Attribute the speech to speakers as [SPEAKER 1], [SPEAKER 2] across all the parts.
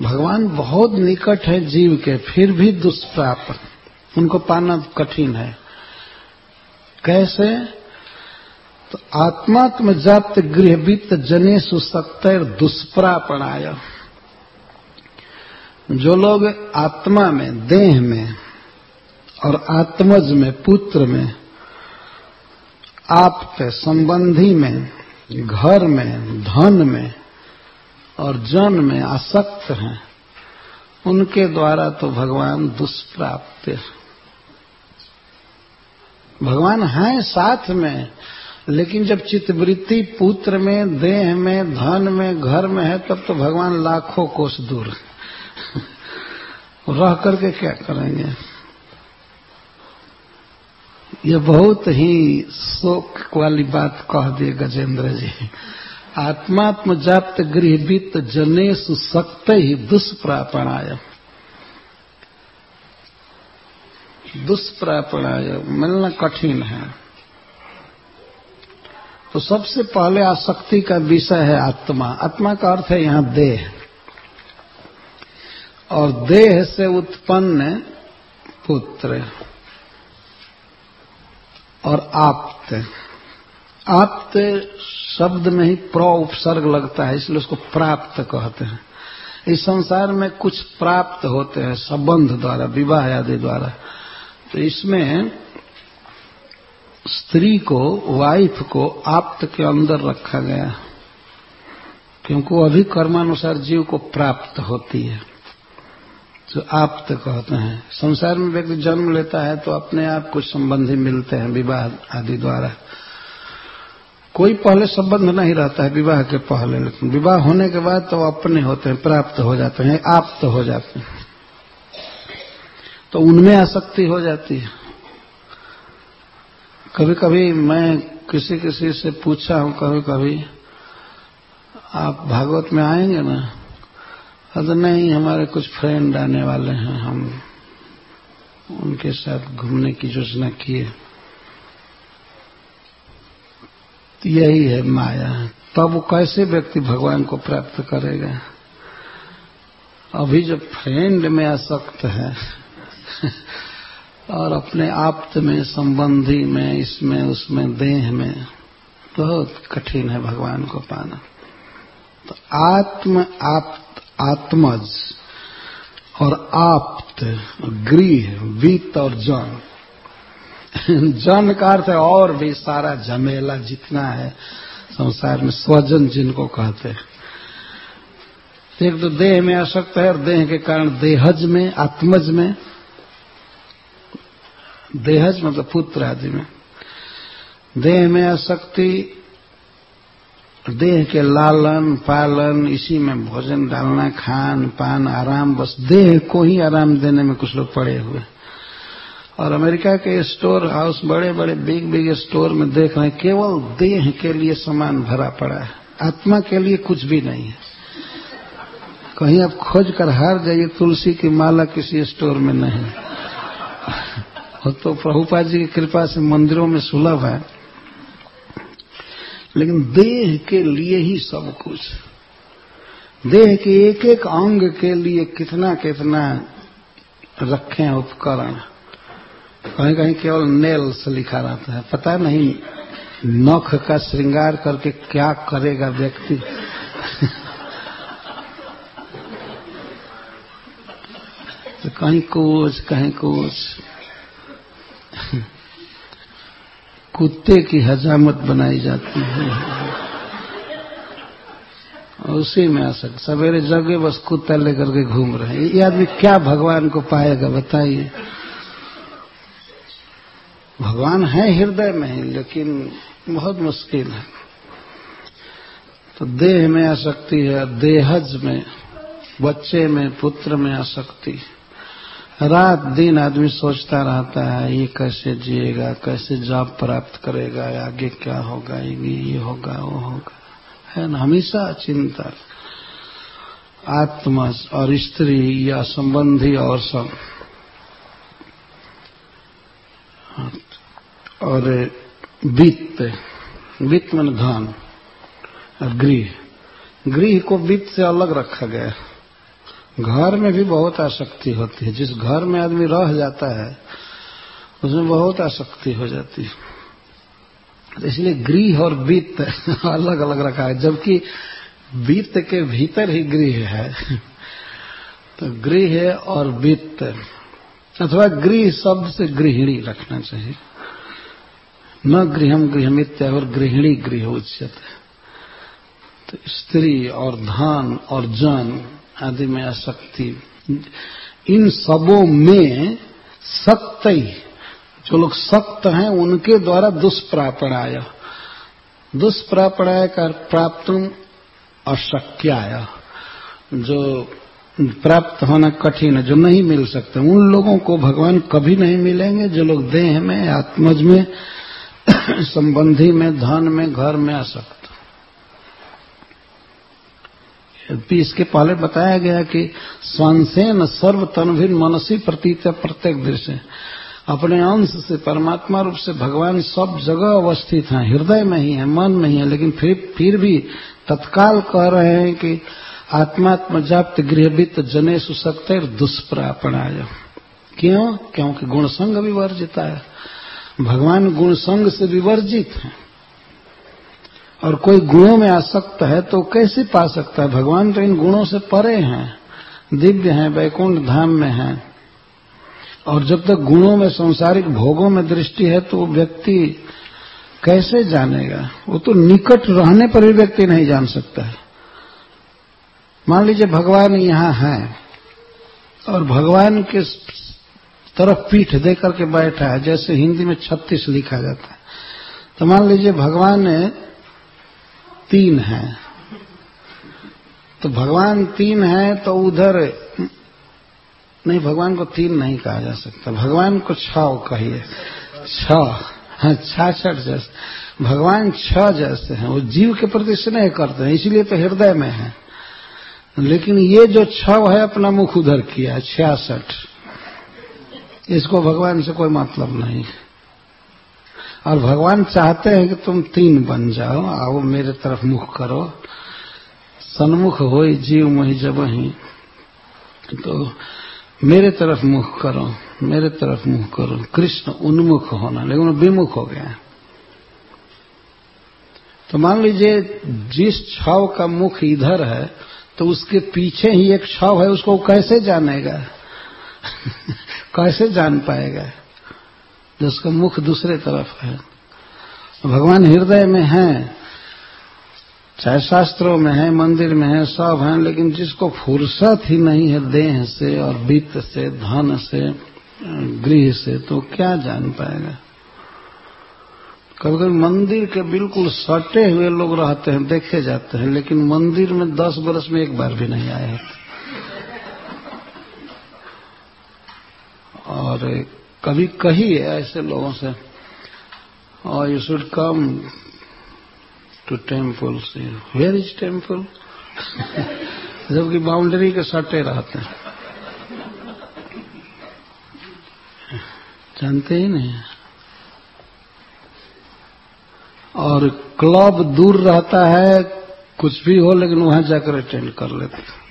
[SPEAKER 1] भगवान बहुत निकट है जीव के, फिर भी दुष्प्राप उनको पाना कठिन है। कैसे? तो आत्मात्म जात गृह वित्त जने सुसक्तर दुष्प्रापणाय। जो लोग आत्मा में, देह में और आत्मज में, पुत्र में आपके संबंधी में, घर में, धन में और जन में आसक्त हैं, उनके द्वारा तो भगवान दुष्प्राप्त भगवान हैं साथ में, लेकिन जब चित्तवृत्ति पुत्र में, देह में, धन में, घर में है, तब तो भगवान लाखों कोष दूर रह करके क्या करेंगे? ये बहुत ही शोक वाली बात कह दिए गजेंद्र जी। आत्मात्म जाप्त गृह वित्त जने सुसक्त ही दुष्प्रापणाय। दुष्प्रापणाय मिलना कठिन है। तो सबसे पहले आसक्ति का विषय है आत्मा। आत्मा का अर्थ है यहाँ देह। और देह से उत्पन्न पुत्र। और आप्त। आप्त शब्द में ही प्र उपसर्ग लगता है, इसलिए उसको प्राप्त कहते हैं। इस संसार में कुछ प्राप्त होते हैं, संबंध द्वारा, विवाह आदि द्वारा। तो इसमें स्त्री को वाइफ को आप्त के अंदर रखा गया, क्योंकि वो अभी कर्मानुसार जीव को प्राप्त होती है, जो आप्त कहते हैं। संसार में व्यक्ति जन्म लेता है तो अपने आप कुछ संबंधी मिलते हैं, विवाह आदि द्वारा। कोई पहले संबंध नहीं रहता है विवाह के पहले लेकिन विवाह होने के बाद तो अपने होते हैं, प्राप्त हो जाते हैं आप तो हो जाते हैं। तो उनमें आसक्ति हो जाती है। कभी कभी मैं किसी किसी से पूछा हूँ कभी कभी आप भागवत में आएँगे ना? तो नहीं, हमारे कुछ फ्रेंड आने वाले हैं, हम उनके साथ घूमने की योजना किए तो यही है माया। तब वो कैसे व्यक्ति भगवान को प्राप्त करेगा? अभी जब फ्रेंड में आसक्त है, और अपने आप्त में, संबंधी में, इसमें, उसमें, देह में, बहुत कठिन है भगवान को पाना। तो आत्म आप्त, आत्मज, और आप्त, गृह, वित्त और जन जन का अर्थ है और भी सारा झमेला जितना है, संसार में स्वजन जिनको कहते हैं। एक तो देह में आसक्त है और देह के कारण देहज में, आत्मज में, देहज मतलब पुत्र आदि में। देह में आसक्ति, देह के लालन, पालन, इसी में भोजन डालना, खान, पान, आराम, बस देह को ही आराम देने में कुछ लोग पड़े हुए और अमेरिका के स्टोर हाउस बड़े बड़े, बिग बिग स्टोर में देख रहे हैं, केवल देह के लिए सामान भरा पड़ा है, आत्मा के लिए कुछ भी नहीं है। कहीं आप खोज कर हार जाइए, तुलसी की माला किसी स्टोर में नहीं वो तो प्रभुपा जी की कृपा से मंदिरों में सुलभ है। लेकिन देह के लिए ही सब कुछ देह के एक एक अंग के लिए कितना कितना रखे उपकरण। कहीं कहीं केवल नेल्स लिखा रहता है। पता नहीं नख का श्रृंगार करके क्या करेगा व्यक्ति। तो कहीं कुछ कहीं कुछ। कुत्ते की हजामत बनाई जाती है। उसी में आ सकते सवेरे जगे बस कुत्ता लेकर के घूम रहे हैं। ये आदमी क्या भगवान को पाएगा, बताइए। भगवान है हृदय में ही लेकिन बहुत मुश्किल है। तो देह में आसक्ति है, देहज में, बच्चे में, पुत्र में आसक्ति रात दिन आदमी सोचता रहता है, ये कैसे जिएगा, कैसे जॉब प्राप्त करेगा आगे क्या होगा, ये होगा, वो होगा। है ना? हमेशा चिंता आत्मा और स्त्री या संबंधी और सब। और वित्त वित्त मन धन, और गृह। गृह को वित्त से अलग रखा गया घर में भी बहुत आसक्ति होती है। जिस घर में आदमी रह जाता है, उसमें बहुत आसक्ति हो जाती है। तो इसलिए गृह और वित्त अलग अलग रखा है। जबकि वित्त के भीतर ही गृह है। तो गृह और वित्त। अथवा गृह शब्द से गृहिणी रखना चाहिए। न गृहम गृहमित्य और गृहिणी गृह उचित तो स्त्री और धन और जन आदि में आसक्ति। इन सबों में सत्य ही। जो लोग सक्त हैं, उनके द्वारा दुष्प्रापणाय दुष्प्रापणाय का प्राप्त अशक्याय। जो प्राप्त होना कठिन है, जो नहीं मिल सकते। उन लोगों को भगवान कभी नहीं मिलेंगे, जो लोग देह में, आत्मज में संबंधी में, धन में, घर में आसक्त। इसके पहले बताया गया कि स्वांसेन सर्व तनभिन मनसी प्रतीत प्रत्येक दृश्य। अपने अंश से परमात्मा रूप से भगवान सब जगह अवस्थित हैं, हृदय में ही है, मन में ही है, लेकिन फिर फिर भी तत्काल कह रहे हैं कि आत्मात्म जाप्त गृहवित्त जने सुसक्त दुष्प्रापणाय। क्यों? क्योंकि गुण संग विवर्जिता है। भगवान गुण संग से विवर्जित है। और कोई गुणों में आसक्त है तो कैसे पा सकता है? भगवान तो इन गुणों से परे हैं, दिव्य हैं, वैकुंठ धाम में हैं। और जब तक गुणों में, संसारिक भोगों में दृष्टि है तो व्यक्ति कैसे जानेगा? वो तो निकट रहने पर भी व्यक्ति नहीं जान सकता है। मान लीजिए भगवान यहाँ है, और भगवान के तरफ़ पीठ दे करके बैठा है, जैसे हिंदी में छत्तीस लिखा जाता है। तो मान लीजिए भगवान तीन है। तो भगवान तीन है तो उधर, नहीं, भगवान को तीन नहीं कहा जा सकता। भगवान को छ कहिए। छ हाँ छाछठ जैसे। भगवान छ जैसे हैं, वो जीव के प्रति स्नेह करते हैं, इसीलिए तो हृदय में है। लेकिन ये जो छ है, अपना मुख उधर किया छियासठ। इसको भगवान से कोई मतलब नहीं। और भगवान चाहते हैं कि तुम तीन बन जाओ, आओ मेरे तरफ़ मुख करो। सन्मुख हो जीव मही जब ही तो मेरे तरफ़ मुख करो, मेरे तरफ़ मुख करो। कृष्ण उन्मुख होना, लेकिन विमुख हो गया तो मान लीजिए, जिस छाव का मुख इधर है तो उसके पीछे ही एक छाव है, उसको कैसे जानेगा? कैसे जान पाएगा? जिसका मुख दूसरे तरफ़ है। भगवान हृदय में है, चाहे शास्त्रों में है, मंदिर में है, सब है, लेकिन जिसको फुर्सत ही नहीं है देह से और वित्त से, धन से, गृह से तो क्या जान पाएगा? कभी कभी मंदिर के बिल्कुल सटे हुए लोग रहते हैं, देखे जाते हैं, लेकिन मंदिर में दस बरस में एक बार भी नहीं आए हैं और कभी कही है ऐसे लोगों से और you should come to temple से वेयर इज़ टेंपल जबकि बाउंड्री के सटे रहते हैं। जानते ही नहीं। और क्लब दूर रहता है, कुछ भी हो, लेकिन वहाँ जाकर अटेंड कर लेते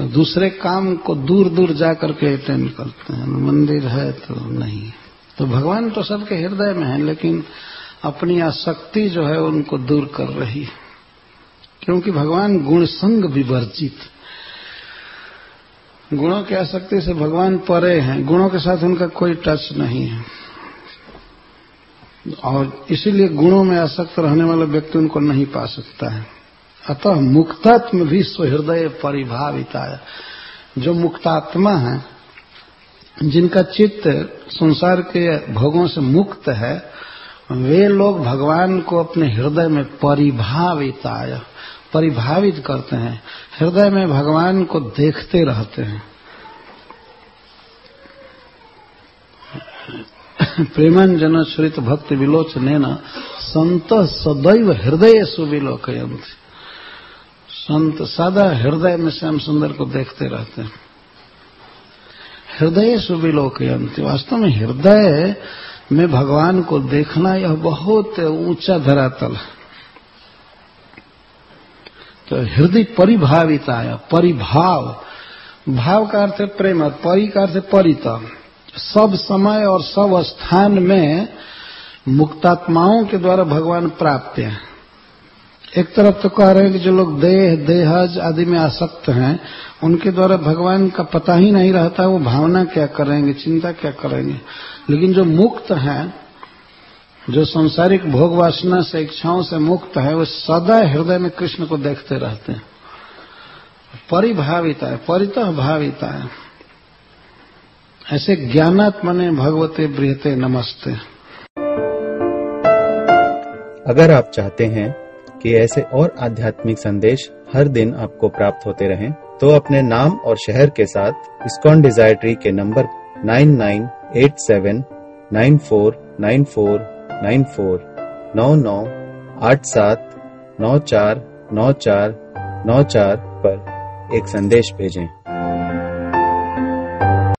[SPEAKER 1] दूसरे काम को दूर दूर जाकर के अटेंड करते हैं। मंदिर है तो नहीं तो भगवान तो सबके हृदय में है, लेकिन अपनी आसक्ति जो है उनको दूर कर रही है। क्योंकि भगवान गुण संग विवर्जित। गुणों की आसक्ति से भगवान परे हैं। गुणों के साथ उनका कोई टच नहीं है। और इसीलिए गुणों में आसक्त रहने वाला व्यक्ति उनको नहीं पा सकता है। अतः मुक्तात्म विश्व हृदय परिभाविताया। जो मुक्तात्मा है, जिनका चित्त संसार के भोगों से मुक्त है, वे लोग भगवान को अपने हृदय में परिभावित आय परिभावित करते हैं। हृदय में भगवान को देखते रहते हैं। प्रेमांजन श्रित भक्ति न संत सदैव हृदय सुविलोक सुविलोकयंत संत सदा हृदय में श्याम सुंदर को देखते रहते हैं। हृदय सुविलोकयंत वास्तव में हृदय में भगवान को देखना यह बहुत ऊँचा धरातल है। तो हृदय परिभाविता है परिभाव। भाव का अर्थ है प्रेम, परि का अर्थ है परित सब समय और सब स्थान में मुक्तात्माओं के द्वारा भगवान प्राप्त है। एक तरफ़ तो कह रहे हैं कि जो लोग देह, देहज आदि में आसक्त हैं, उनके द्वारा भगवान का पता ही नहीं रहता, वो भावना क्या करेंगे, चिंता क्या करेंगे? लेकिन जो मुक्त हैं, जो संसारिक भोग वासना से, इच्छाओं से मुक्त है, वो सदा हृदय में कृष्ण को देखते रहते हैं। परिभाविता है परितः भाविता है। ऐसे ज्ञानात्मने भगवते बृहते नमस्ते।
[SPEAKER 2] अगर आप चाहते हैं कि ऐसे और आध्यात्मिक संदेश हर दिन आपको प्राप्त होते रहें, तो अपने नाम और शहर के साथ इस्कॉन डिज़ायर ट्री के नंबर 9987949494 नौ नौ आठ सात नौ चार नौ चार नौ चार पर एक संदेश भेजें।